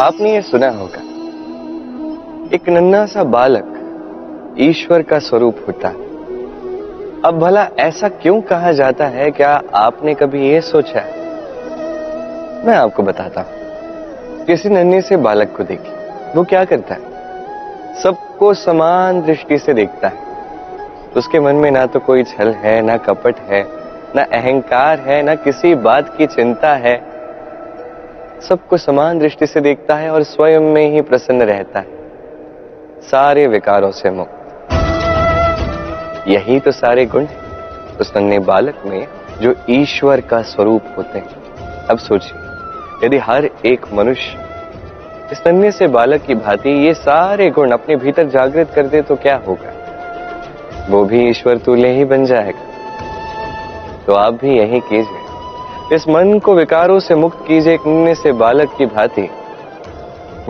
आपने ये सुना होगा। एक नन्ना सा बालक ईश्वर का स्वरूप होता है। अब भला ऐसा क्यों कहा जाता है? क्या आपने कभी ये सोचा है? मैं आपको बताता हूँ। किसी नन्हे से बालक को देखिए। वो क्या करता है? सबको समान दृष्टि से देखता है। उसके मन में ना तो कोई छल है, ना कपट है, ना अहंकार है, ना किसी बात की चिंता है। सबको समान दृष्टि से देखता है और स्वयं में ही प्रसन्न रहता है। सारे विकारों से मुक्त। यही तो सारे गुण उस नन्हे बालक में जो ईश्वर का स्वरूप होते हैं। अब सोचिए, यदि हर एक मनुष्य इस नन्हे से बालक की भांति ये सारे गुण अपने भीतर जागृत कर दे तो क्या होगा? वो भी ईश्वर तुल्य ही बन जाएगा। तो आप भी यही कीजिए। इस मन को विकारों से मुक्त कीजिए एक नन्हे से बालक की भांति।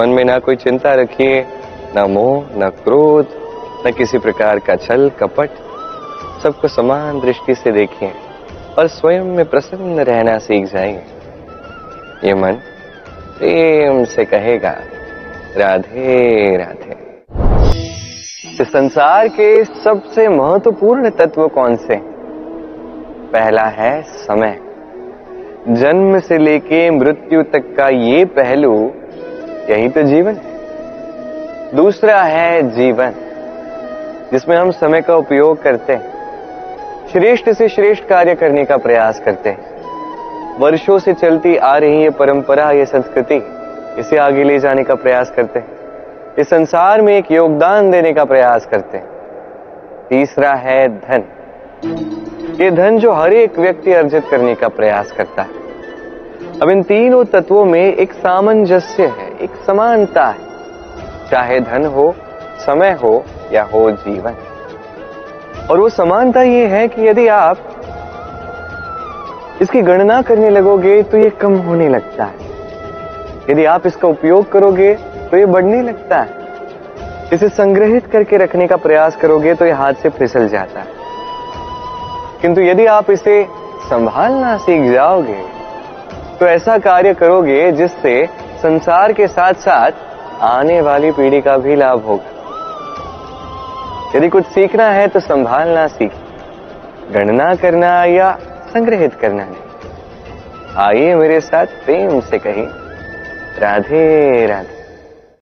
मन में ना कोई चिंता रखिए, ना मोह, ना क्रोध, न किसी प्रकार का छल, कपट। सबको समान दृष्टि से देखिए और स्वयं में प्रसन्न रहना सीख जाएँगे ये मन प्रेम से कहेगा, राधे राधे। इस संसार के सबसे महत्वपूर्ण तत्व कौन से? पहला है समय। जन्म से लेके मृत्यु तक का ये पहलू यही तो जीवन है। दूसरा है जीवन, जिसमें हम समय का उपयोग करते हैं, श्रेष्ठ से श्रेष्ठ कार्य करने का प्रयास करते हैं। वर्षों से चलती आ रही ये परंपरा, ये संस्कृति, इसे आगे ले जाने का प्रयास करते हैं। इस संसार में एक योगदान देने का प्रयास करते हैं। तीसरा है धन। ये धन जो हर एक व्यक्ति अर्जित करने का प्रयास करता है। अब इन तीनों तत्वों में एक सामंजस्य है, एक समानता है। चाहे धन हो, समय हो या हो जीवन। और वो समानता ये है कि यदि आप इसकी गणना करने लगोगे तो ये कम होने लगता है। यदि आप इसका उपयोग करोगे तो ये बढ़ने लगता है। इसे संग्रहित करके रखने का प्रयास करोगे तो ये हाथ से फिसल जाता है। किंतु यदि आप इसे संभालना सीख जाओगे तो ऐसा कार्य करोगे जिससे संसार के साथ साथ आने वाली पीढ़ी का भी लाभ होगा। यदि कुछ सीखना है तो संभालना सीख, गणना करना या संग्रहित करना नहीं आइए मेरे साथ प्रेम से कही राधे राधे